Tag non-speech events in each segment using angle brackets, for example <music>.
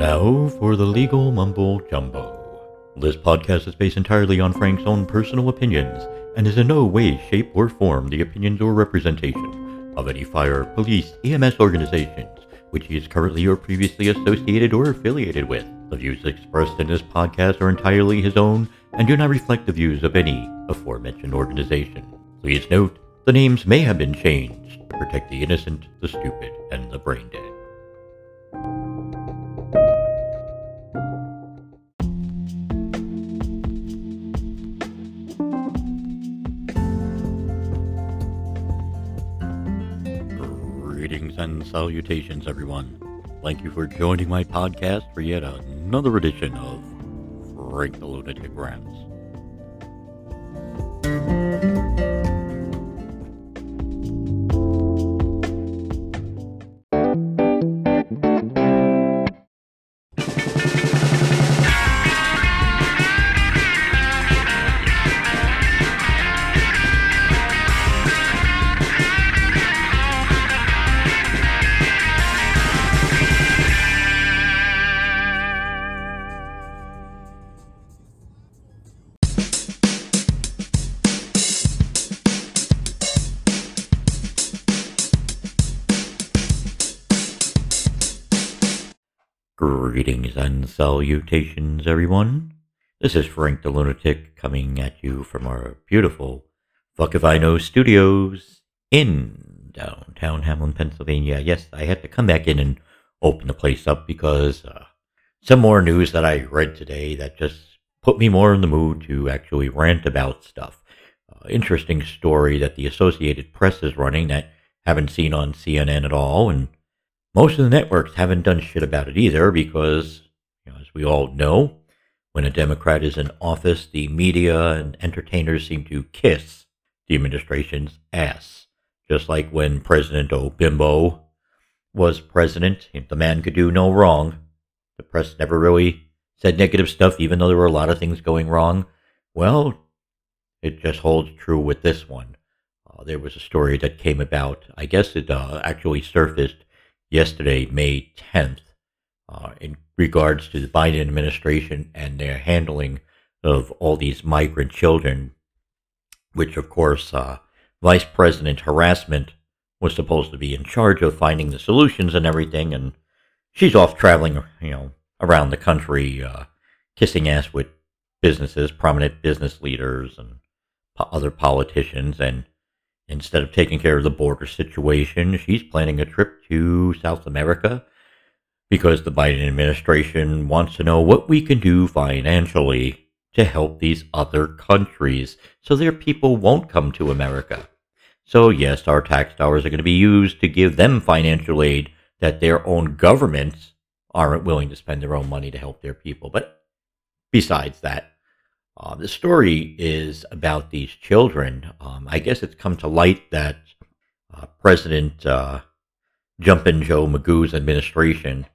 Now for the legal mumble jumbo. This podcast is based entirely on Frank's own personal opinions and is in no way, shape, or form the opinions or representation of any fire, police, EMS organizations which he is currently or previously associated or affiliated with. The views expressed in this podcast are entirely his own and do not reflect the views of any aforementioned organization. Please note, the names may have been changed to protect the innocent, the stupid, and the brain dead. Greetings and salutations, everyone. Thank you for joining my podcast for yet another edition of Frank the Lunatic Rants. Greetings and salutations, everyone. This is Frank the Lunatic coming at you from our beautiful Fuck If I Know studios in downtown Hamlin, Pennsylvania. Yes, I had to come back in and open the place up because uh, some more news that I read today that just put me more in the mood to actually rant about stuff. Uh, interesting story that the Associated Press is running that haven't seen on CNN at all, and most of the networks haven't done shit about it either because, you know, as we all know, when a Democrat is in office, the media and entertainers seem to kiss the administration's ass. Just like when President Obimbo was president, the man could do no wrong. The press never really said negative stuff, even though there were a lot of things going wrong. Well, it just holds true with this one. Uh, there was a story that came about, I guess it uh, actually surfaced yesterday, May 10th, uh, in regards to the Biden administration and their handling of all these migrant children, which, of course, uh, Vice President Harassment was supposed to be in charge of finding the solutions and everything, and she's off traveling, you know, around the country, uh, kissing ass with businesses, prominent business leaders, and po- other politicians, and Instead of taking care of the border situation, she's planning a trip to South America because the Biden administration wants to know what we can do financially to help these other countries so their people won't come to America. So, yes, our tax dollars are going to be used to give them financial aid that their own governments aren't willing to spend their own money to help their people. But besides that, uh, the story is about these children. Um, I guess it's come to light that uh, President uh, Jumpin' Joe Magoo's administration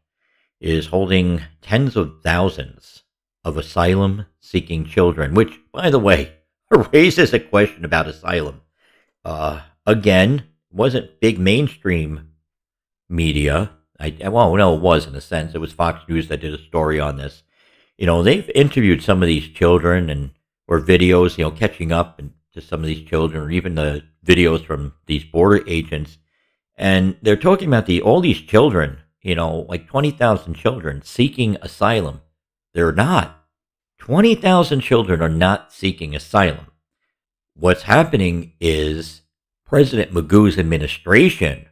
is holding tens of thousands of asylum seeking children, which, by the way, <laughs> raises a question about asylum. Uh, again, wasn't big mainstream media. I, well, no, it was in a sense. It was Fox News that did a story on this you know, they've interviewed some of these children and or videos, you know, catching up and to some of these children, or even the videos from these border agents, and they're talking about the all these children, you know, like twenty thousand children seeking asylum. They're not. Twenty thousand children are not seeking asylum. What's happening is President Magoo's administration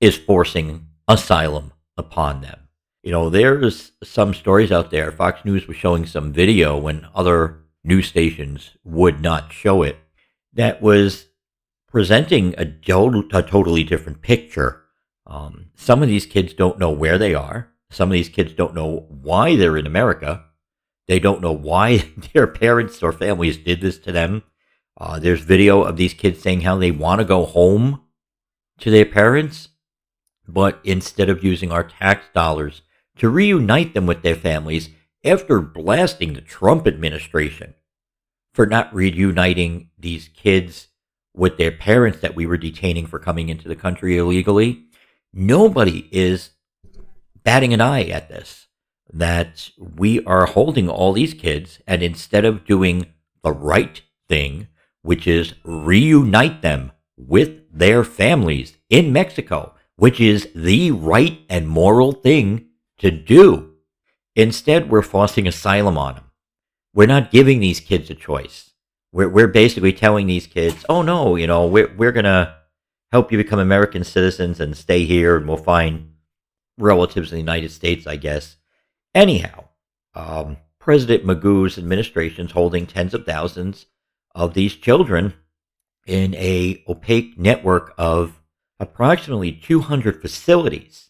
is forcing asylum upon them you know, there's some stories out there. Fox News was showing some video when other news stations would not show it that was presenting a, a totally different picture. Um, some of these kids don't know where they are. Some of these kids don't know why they're in America. They don't know why <laughs> their parents or families did this to them. Uh, there's video of these kids saying how they want to go home to their parents, but instead of using our tax dollars to reunite them with their families after blasting the Trump administration for not reuniting these kids with their parents that we were detaining for coming into the country illegally. Nobody is batting an eye at this. that we are holding all these kids, and instead of doing the right thing, which is reunite them with their families in Mexico, which is the right and moral thing to do. Instead, we're forcing asylum on them. We're not giving these kids a choice. We're, we're basically telling these kids, oh no, you know, we're, we're going to help you become American citizens and stay here and we'll find relatives in the United States, I guess. Anyhow, um, President Magoo's administration is holding tens of thousands of these children in a opaque network of approximately 200 facilities.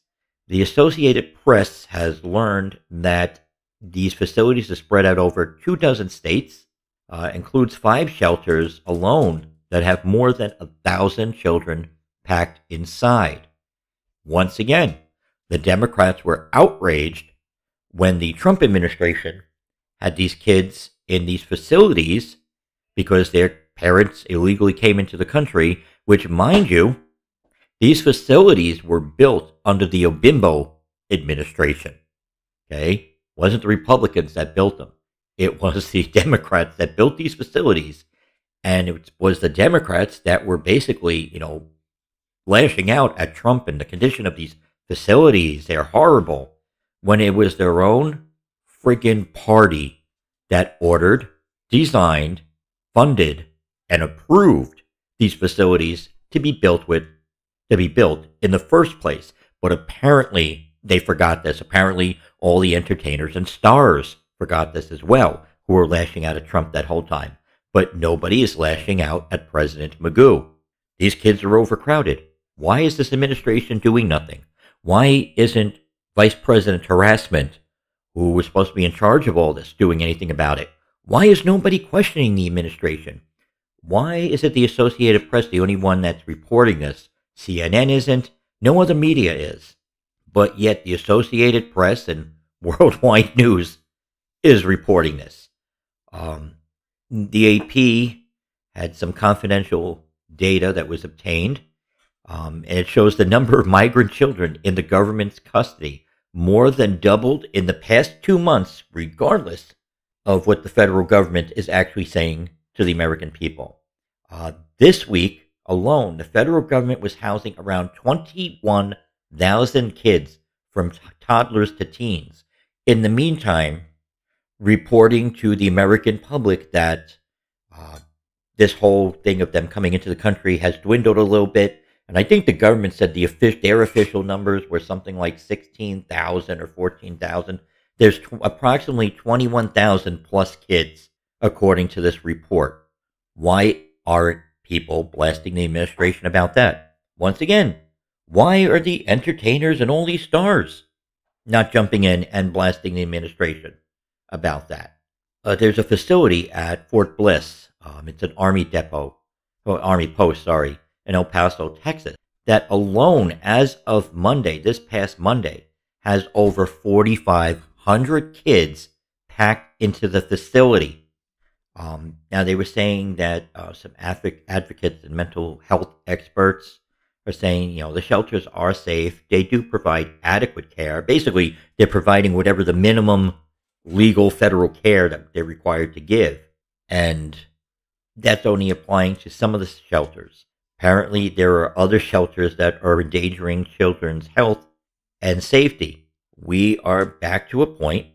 The Associated Press has learned that these facilities are spread out over two dozen states, uh, includes five shelters alone that have more than a thousand children packed inside. Once again, the Democrats were outraged when the Trump administration had these kids in these facilities because their parents illegally came into the country, which, mind you, these facilities were built under the Obimbo administration. Okay? wasn't the Republicans that built them. It was the <laughs> Democrats that built these facilities. And it was the Democrats that were basically, you know, lashing out at Trump and the condition of these facilities. They're horrible. When it was their own friggin' party that ordered, designed, funded, and approved these facilities to be built with to be built in the first place. But apparently they forgot this. Apparently all the entertainers and stars forgot this as well, who were lashing out at Trump that whole time. But nobody is lashing out at President Magoo. These kids are overcrowded. Why is this administration doing nothing? Why isn't Vice President Harassment, who was supposed to be in charge of all this, doing anything about it? Why is nobody questioning the administration? Why is it the Associated Press the only one that's reporting this? CNN isn't. No other media is but yet the Associated Press and <laughs> Worldwide News is reporting this. Um, the AP had some confidential data that was obtained, um, and it shows the number of migrant children in the government's custody more than doubled in the past two months, regardless of what the federal government is actually saying to the American people. Uh, this week alone, the federal government was housing around 21 thousand kids from t- toddlers to teens. In the meantime, reporting to the American public that uh, this whole thing of them coming into the country has dwindled a little bit. And I think the government said the their official numbers were something like 16,000 or 14,000. There's t- approximately 21,000 plus kids, according to this report. Why aren't people blasting the administration about that? Once again, why are the entertainers and all these stars not jumping in and blasting the administration about that? Uh, there's a facility at Fort Bliss. Um, it's an Army depot, Army post, sorry, in El Paso, Texas, that alone, as of Monday, this past Monday, has over 4,500 kids packed into the facility. Um, now, they were saying that uh, some advocates and mental health experts are saying, you know, the shelters are safe. They do provide adequate care. Basically, they're providing whatever the minimum legal federal care that they're required to give. And that's only applying to some of the shelters. Apparently, there are other shelters that are endangering children's health and safety. We are back to a point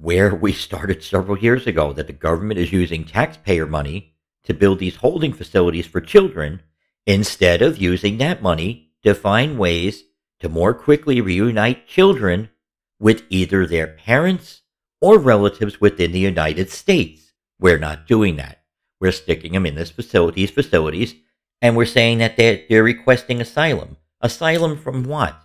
where we started several years ago that the government is using taxpayer money to build these holding facilities for children instead of using that money to find ways to more quickly reunite children with either their parents or relatives within the United States. We're not doing that. We're sticking them in this facilities, facilities, and we're saying that they're, they're requesting asylum. Asylum from what?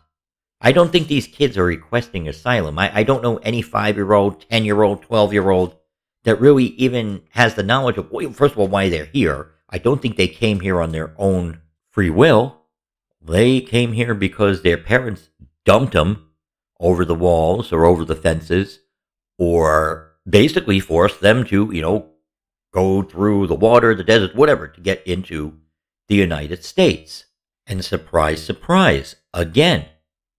I don't think these kids are requesting asylum. I, I don't know any five year old, 10 year old, 12 year old that really even has the knowledge of, well, first of all, why they're here, I don't think they came here on their own free will. They came here because their parents dumped them over the walls or over the fences or basically forced them to, you know, go through the water, the desert, whatever, to get into the United States. And surprise, surprise, again,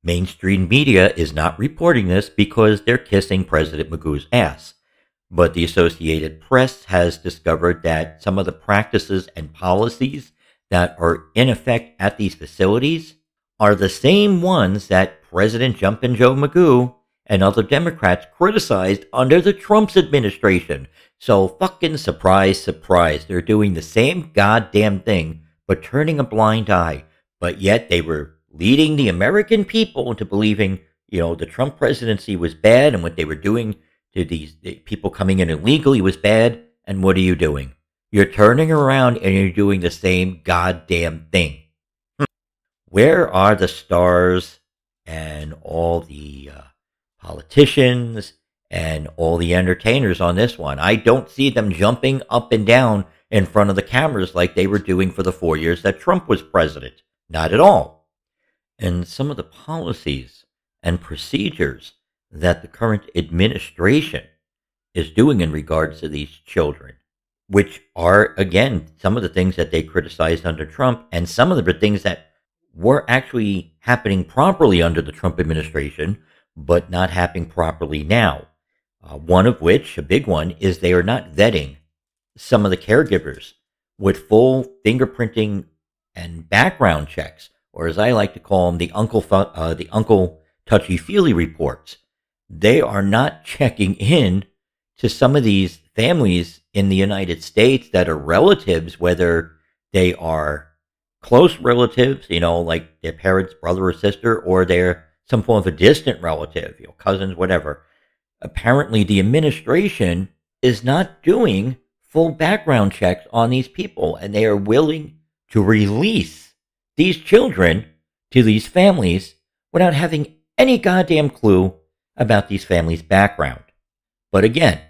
Mainstream media is not reporting this because they're kissing President Magoo's ass. But the Associated Press has discovered that some of the practices and policies that are in effect at these facilities are the same ones that President Jumpin' Joe Magoo and other Democrats criticized under the Trump's administration. So fucking surprise, surprise. They're doing the same goddamn thing, but turning a blind eye. But yet they were leading the American people into believing, you know, the Trump presidency was bad and what they were doing to these people coming in illegally was bad. And what are you doing? You're turning around and you're doing the same goddamn thing. Hmm. Where are the stars and all the uh, politicians and all the entertainers on this one. I don't see them jumping up and down in front of the cameras like they were doing for the four years that Trump was president. Not at all. And some of the policies and procedures that the current administration is doing in regards to these children, which are, again, some of the things that they criticized under Trump and some of the things that were actually happening properly under the Trump administration but not happening properly now. Uh, one of which, a big one, is they are not vetting some of the caregivers with full fingerprinting and background checks, or as I like to call them, the uncle uh, the uncle touchy feely reports. They are not checking in to some of these families in the United States that are relatives, whether they are close relatives, you know, like their parents' brother or sister, or they're some form of a distant relative, you know, cousins, whatever. Apparently, the administration is not doing full background checks on these people, and they are willing to release these children to these families without having any goddamn clue about these families' background. But again,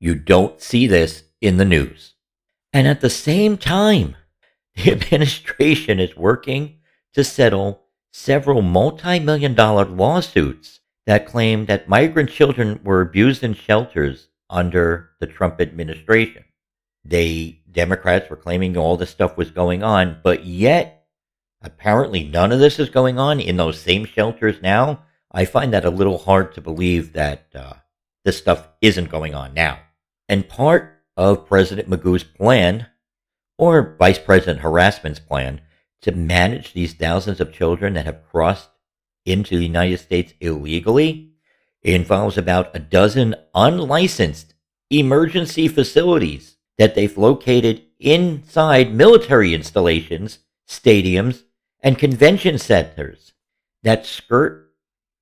you don't see this in the news. And at the same time, <laughs> the administration is working to settle several multi million dollar lawsuits that claim that migrant children were abused in shelters under the Trump administration. They, Democrats were claiming all this stuff was going on, but yet apparently none of this is going on in those same shelters now. I find that a little hard to believe that uh, this stuff isn't going on now. And part of President Magoo's plan, or Vice President Harassment's plan, to manage these thousands of children that have crossed into the United States illegally. Involves about a dozen unlicensed emergency facilities that they've located inside military installations, stadiums, and convention centers that skirt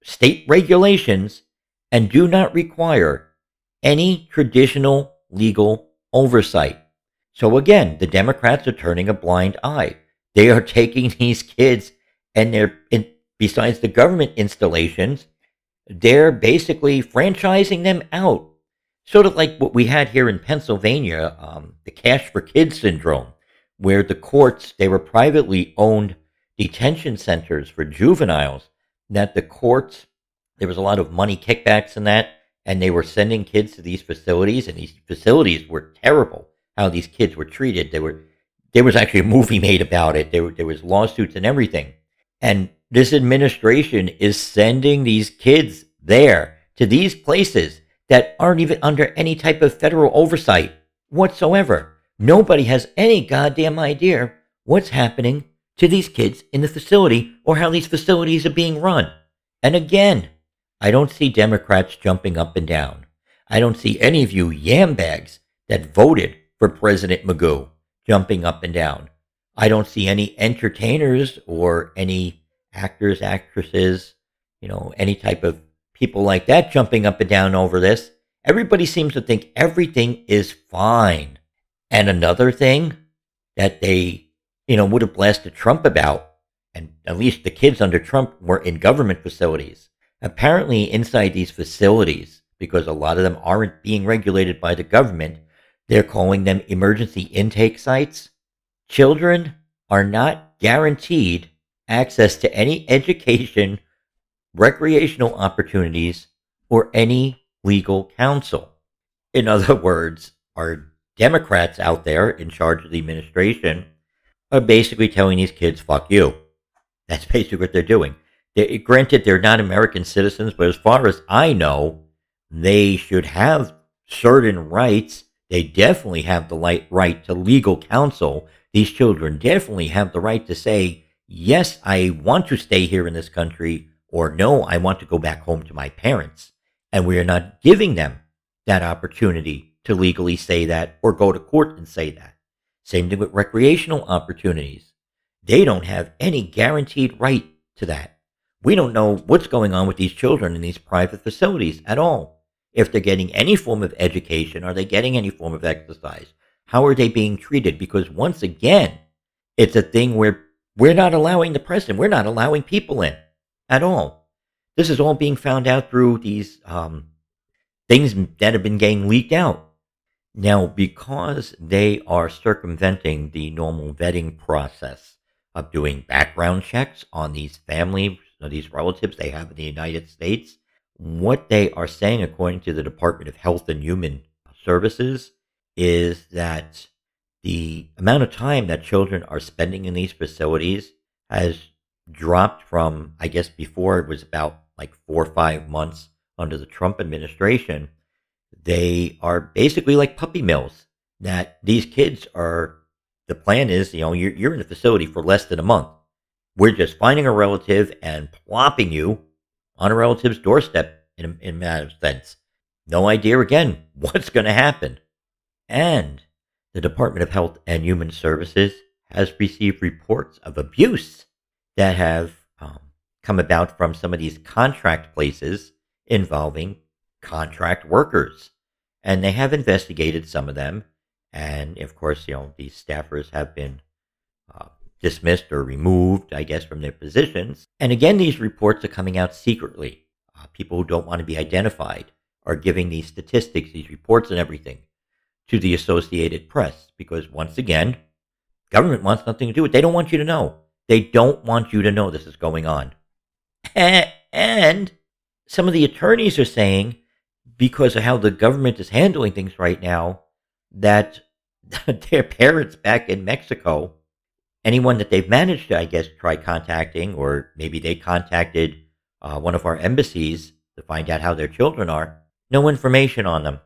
state regulations and do not require any traditional legal oversight. So again, the Democrats are turning a blind eye. They are <laughs> taking these kids and they're, in, besides the government installations, they're basically franchising them out. Sort of like what we had here in Pennsylvania, um, the Cash for Kids syndrome, where the courts, they were privately owned detention centers for juveniles, that the courts, there was a lot of money kickbacks in that, and they were sending kids to these facilities, and these facilities were terrible, how these kids were treated. They were there was actually a movie <laughs> made about it. There, were there was lawsuits and everything. And this administration is sending these kids there to these places that aren't even under any type of federal oversight whatsoever. Nobody has any goddamn idea what's happening to these kids in the facility or how these facilities are being run. And again, I don't see Democrats jumping up and down. I don't see any of you yam bags that voted for President Magoo jumping up and down. I don't see any entertainers or any actors, actresses, you know, any type of people like that jumping up and down over this. Everybody seems to think everything is fine. And another thing that they, you know, would have blasted Trump about, and at least the kids under Trump were in government facilities. Apparently, inside these facilities, because a lot of them aren't being regulated by the government, they're calling them emergency intake sites. Children are not guaranteed access to any education, recreational opportunities, or any legal counsel. In other words, our Democrats out there in charge of the administration are basically telling these kids, fuck you. That's basically what they're doing. They, granted, they're not American citizens, but as far as I know, they should have certain rights. They definitely have the right to legal counsel. These children definitely have the right to say, yes, I want to stay here in this country, or no, I want to go back home to my parents. And we are not giving them that opportunity to legally say that or go to court and say that. Same thing with recreational opportunities. They don't have any guaranteed right to that. We don't know what's going on with these children in these private facilities at all. If they're getting any form of education, are they getting any form of exercise? How are they being treated? Because once again, it's a thing where we're not allowing the president, we're not allowing people in at all. This is all being found out through these um, things that have been getting leaked out. Now, because they are circumventing the normal vetting process of doing background checks on these families, these relatives they have in the United States, what they are saying, according to the Department of Health and Human Services, is that the amount of time that children are spending in these facilities has dropped from, I guess, before it was about like four or five months under the Trump administration. They are basically like puppy mills that these kids are. The plan is, you know, you're, you're in the facility for less than a month. We're just finding a relative and plopping you on a relative's doorstep in, in a matter of sense. No idea again <laughs> what's going to happen. And the Department of Health and Human Services has received reports of abuse that have um, come about from some of these contract places involving contract workers. And they have investigated some of them. And of course, you know, these staffers have been uh, dismissed or removed, I guess, from their positions. And again, these reports are coming out secretly. Uh, people who don't want to be identified are giving these statistics, these reports, and everything to the Associated Press because, once again, government wants nothing to do with it. They don't want you to know. They don't want you to know this is going on. And some of the attorneys are saying, because of how the government is handling things right now, that <laughs> their parents back in Mexico, anyone that they've managed to, I guess, try contacting, or maybe they contacted uh, one of our embassies to find out how their children are, no information on them.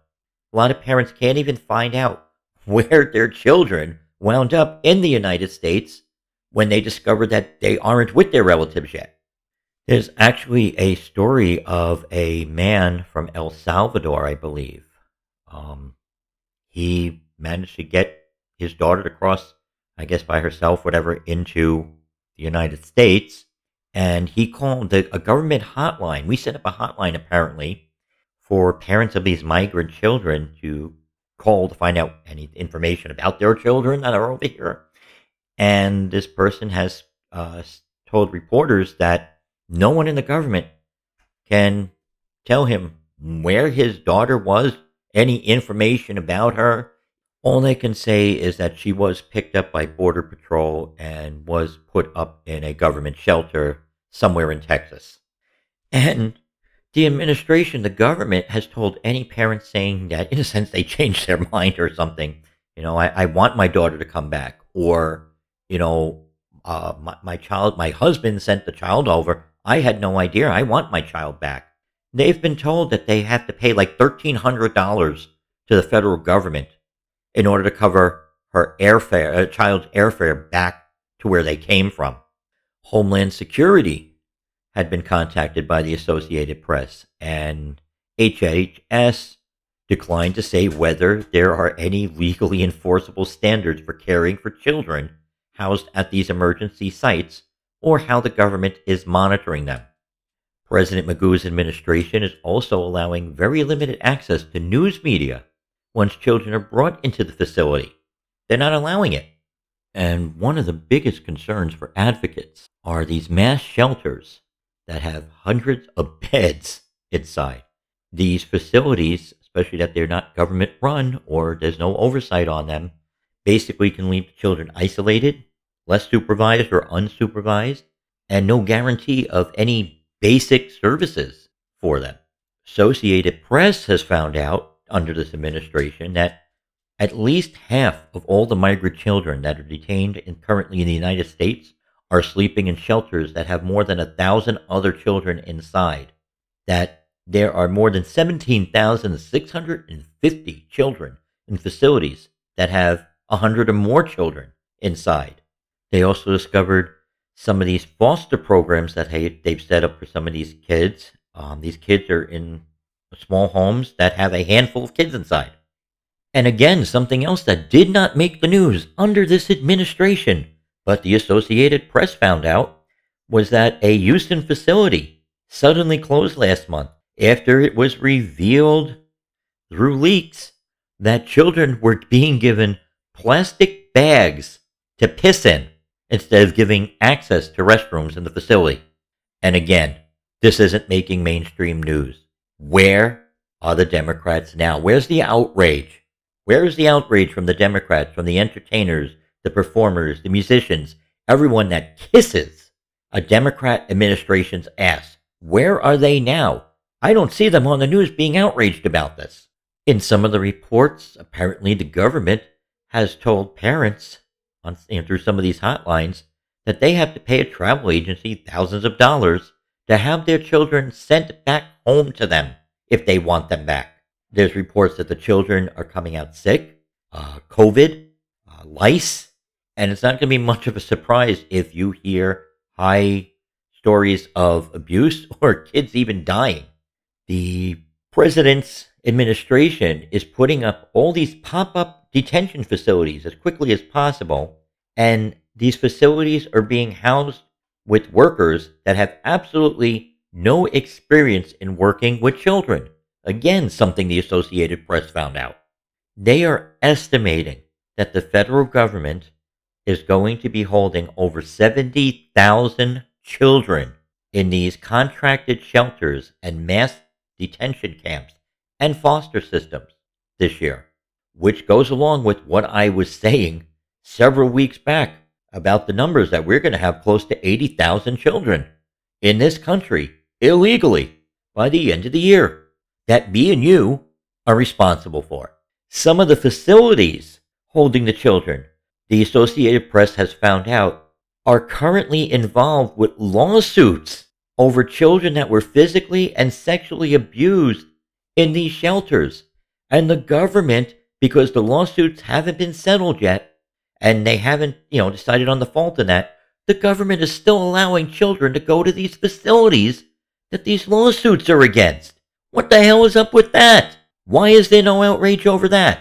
A lot of parents can't even find out <laughs> where their children wound up in the United States when they discover that they aren't with their relatives yet. There's actually a story of a man from El Salvador, I believe. Um, he managed to get his daughter to cross, I guess by herself, whatever, into the United States. And he called the, a government hotline. We set up a hotline apparently for parents of these migrant children to call to find out any information about their children that are over here. And this person has uh, told reporters that no one in the government can tell him where his daughter was, any information about her. All they can say is that she was picked up by Border Patrol and was put up in a government shelter somewhere in Texas. And the administration, the government, has told any parent saying that, in a sense, they <laughs> changed their mind or something. You know, I, I want my daughter to come back, or you know, uh, my, my child, my husband sent the child over. I had no idea. I want my child back. They've been told that they have to pay like thirteen hundred dollars to the federal government in order to cover her airfare, a child's airfare back to where they came from. Homeland Security had been contacted by the Associated Press, and HHS declined to say whether there are any legally enforceable standards for caring for children housed at these emergency sites or how the government is monitoring them. President Magoo's administration is also allowing very limited access to news media once children are brought into the facility. They're not allowing it. And one of the biggest concerns for advocates are these mass shelters that have hundreds of beds inside. These facilities, especially that they're not government run or there's no oversight on them, basically can leave children isolated, less supervised or unsupervised, and no guarantee of any basic services for them. Associated Press has found out under this administration that at least half of all the migrant children that are detained in, currently in the United States are sleeping in shelters that have more than a thousand other children inside. That there are more than 17,650 children in facilities that have 100 or more children inside. They also discovered some of these foster programs that they've set up for some of these kids. Um, these kids are in small homes that have a handful of kids inside. And again, something else that did not make the news under this administration, but the Associated Press found out, was that a Houston facility suddenly closed last month after it was revealed through leaks that children were being given plastic bags to piss in instead of giving access to restrooms in the facility. And again, this isn't making mainstream news. Where are the Democrats now? Where's the outrage? Where is the outrage from the Democrats, from the entertainers, the performers, the musicians, everyone that kisses a Democrat administration's ass? Where are they now? I don't see them on the news being outraged about this. In some of the reports, apparently the government has told parents on, you know, through some of these hotlines that they have to pay a travel agency thousands of dollars to have their children sent back home to them if they want them back. There's reports that the children are coming out sick, uh, COVID, uh, lice, and it's not going to be much of a surprise if you hear high stories of abuse <laughs> or kids even dying. The president's administration is putting up all these pop up detention facilities as quickly as possible, and these facilities are being housed with workers that have absolutely no experience in working with children. Again, something the Associated Press found out. They are estimating that the federal government is going to be holding over 70,000 children in these contracted shelters and mass detention camps and foster systems this year, which goes along with what I was saying several weeks back about the numbers that we're going to have close to 80,000 children in this country illegally by the end of the year that me and you are responsible for. Some of the facilities holding the children, the Associated Press has found out, are currently involved with lawsuits over children that were physically and sexually abused in these shelters. And the government, because the lawsuits haven't been settled yet, and they haven't, you know, decided on the fault in that, the government is still allowing children to go to these facilities that these lawsuits are against. What the hell is up with that? Why is there no outrage over that?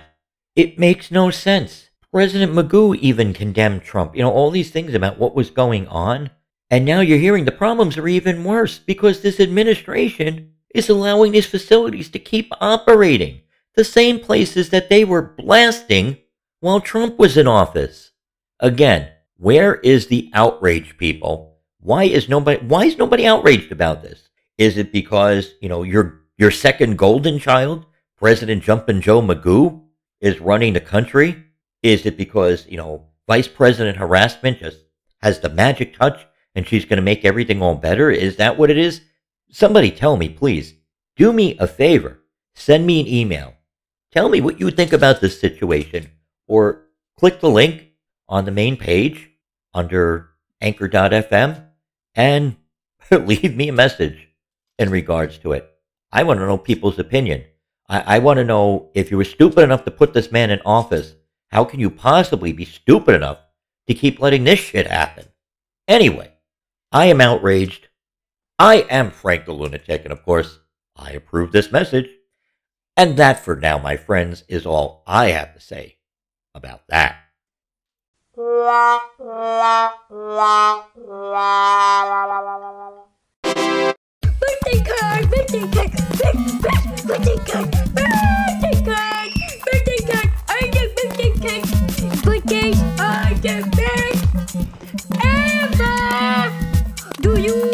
It makes no sense. President Magoo even condemned Trump. You know, all these things about what was going on. And now you're hearing the problems are even worse because this administration is allowing these facilities to keep operating. The same places that they were blasting while Trump was in office. Again, where is the outrage, people? Why is nobody why is nobody outraged about this? Is it because, you know, your your second golden child, President Jumpin' Joe Magoo, is running the country? Is it because, you know, Vice President harassment just has the magic touch and she's going to make everything all better? Is that what it is? Somebody tell me, please. Do me a favor. Send me an email. Tell me what you think about this situation or click the link on the main page under anchor.fm and <laughs> leave me a message in regards to it. I want to know people's opinion. I, I want to know if you were stupid enough to put this man in office, how can you possibly be stupid enough to keep letting this shit happen? Anyway, I am outraged. I am Frank the Lunatic, and of course, I approve this message. And that for now, my friends, is all I have to say about that. Birthday card, birthday card, birthday card, birthday card, birthday card, birthday card, ever. Do you